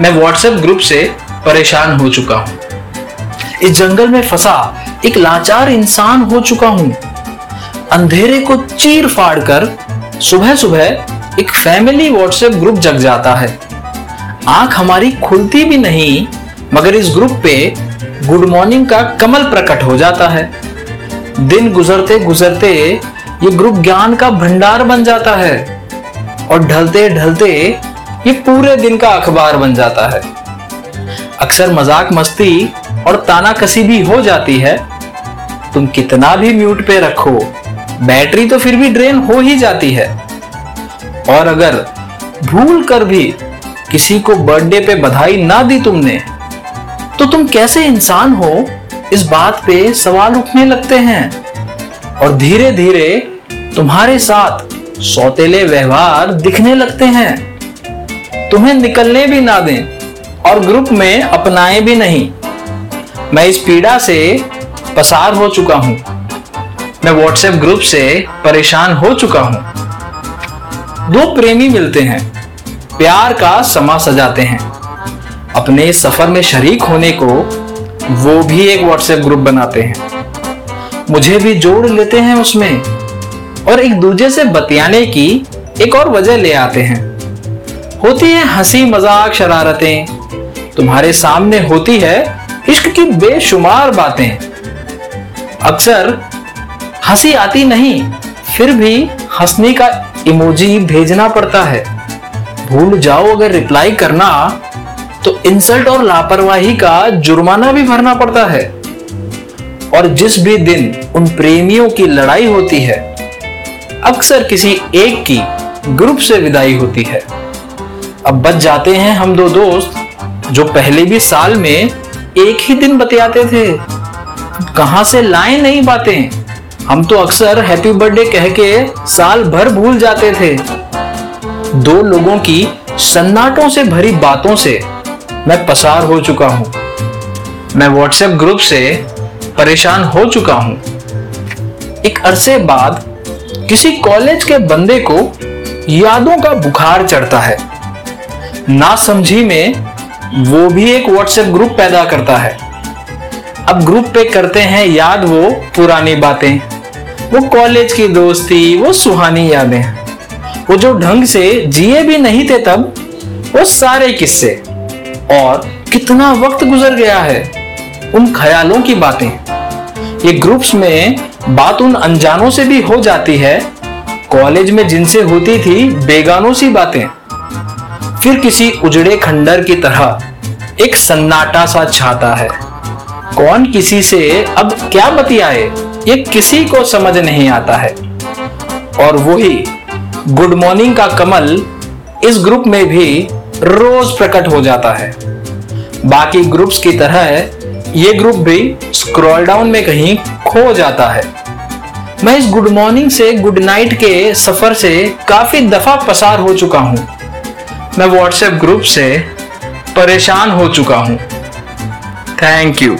मैं WhatsApp group से परेशान हो चुका हूँ। इस जंगल में फंसा एक लाचार इंसान हो चुका हूँ। अंधेरे को चीर फाड़ कर सुबह सुबह एक फैमिली व्हाट्सएप ग्रुप जग जाता है। आँख हमारी खुलती भी नहीं, मगर इस ग्रुप पे गुड मॉर्निंग का कमल प्रकट हो जाता है। दिन गुजरते गुजरते ये ग्रुप ज्ञान का भंडार बन जाता है और ढलते ढलते ये पूरे दिन का अखबार बन जाता है। अक्सर मज़ाक मस्ती और ताना कसी भी हो जाती है। तुम कितना भी म्यूट पे रखो, बैटरी तो फिर भी ड्रेन हो ही जाती है। और अगर भूल कर भी किसी को बर्थडे पे बधाई ना दी तुमने तो तुम कैसे इंसान हो? इस बात पे सवाल उठने लगते हैं। और धीरे धीरे तुम्हारे साथ सौतेले व्यवहार दिखने लगते हैं। तुम्हें निकलने भी ना दें और ग्रुप में अपनाए भी नहीं। मैं इस पीड़ा से पसार हो चुका हूँ। मैं व्हाट्सएप ग्रुप से परेशान हो चुका हूँ। दो प्रेमी मिलते हैं। प्यार का समा सजाते हैं। अपने सफ़र में शरीक होने को वो भी एक व्हाट्सएप ग्रुप बनाते हैं। मुझे भी जोड़ लेते हैं उसमें और एक दूसरे से बतियाने की एक और वजह ले आते हैं। होती है हँसी मज़ाक शरारतें। तुम्हारे सामने होती है इश्क की बेशुमार बातें। अक्सर हँसी आती नहीं, फिर भी हंसने का इमोजी भेजना पड़ता है। भूल जाओ अगर रिप्लाई करना तो इंसल्ट और लापरवाही का जुर्माना भी भरना पड़ता है। और जिस भी दिन उन प्रेमियों की लड़ाई होती है, अक्सर किसी एक की ग्रुप से विदाई होती है। अब बच जाते हैं हम दो दोस्त, जो पहले भी साल में एक ही दिन बतियाते थे। कहाँ से लाए नहीं बातें? हम तो अक्सर हैप्पी बर्थडे कह के साल भर भूल जाते थे। दो लोगों की सन्नाटों से भरी बातों से मैं पसार हो चुका हूँ। मैं व्हाट्सएप ग्रुप से परेशान हो चुका हूँ। एक अरसे बाद किसी कॉलेज के बंदे को यादों का बुखार चढ़ता है। ना समझी में वो भी एक व्हाट्सएप ग्रुप पैदा करता है। अब ग्रुप पे करते हैं याद वो पुरानी बातें। वो कॉलेज की दोस्ती, वो सुहानी यादें। वो जो ढंग से जिए भी नहीं थे तब, वो सारे किस्से। और कितना वक्त गुजर गया है उन ख्यालों की बातें। ये ग्रुप्स में बात उन अनजानों से भी हो जाती है। कॉलेज में जिनसे होती थी बेगानों सी बातें। फिर किसी उजड़े खंडर की तरह एक सन्नाटा सा छाता है। कौन किसी से, अब क्या बतियाए ये किसी को समझ नहीं आता है। और वही गुड मॉर्निंग का कमल इस ग्रुप में भी रोज प्रकट हो जाता है। बाकी ग्रुप्स की तरह ये ग्रुप भी स्क्रॉल डाउन में कहीं खो जाता है। मैं इस गुड मॉर्निंग से, गुड नाइट के सफ़र से काफ़ी दफ़ा पसार हो चुका हूँ। मैं व्हाट्सएप ग्रुप से परेशान हो चुका हूँ। Thank you